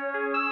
Bye.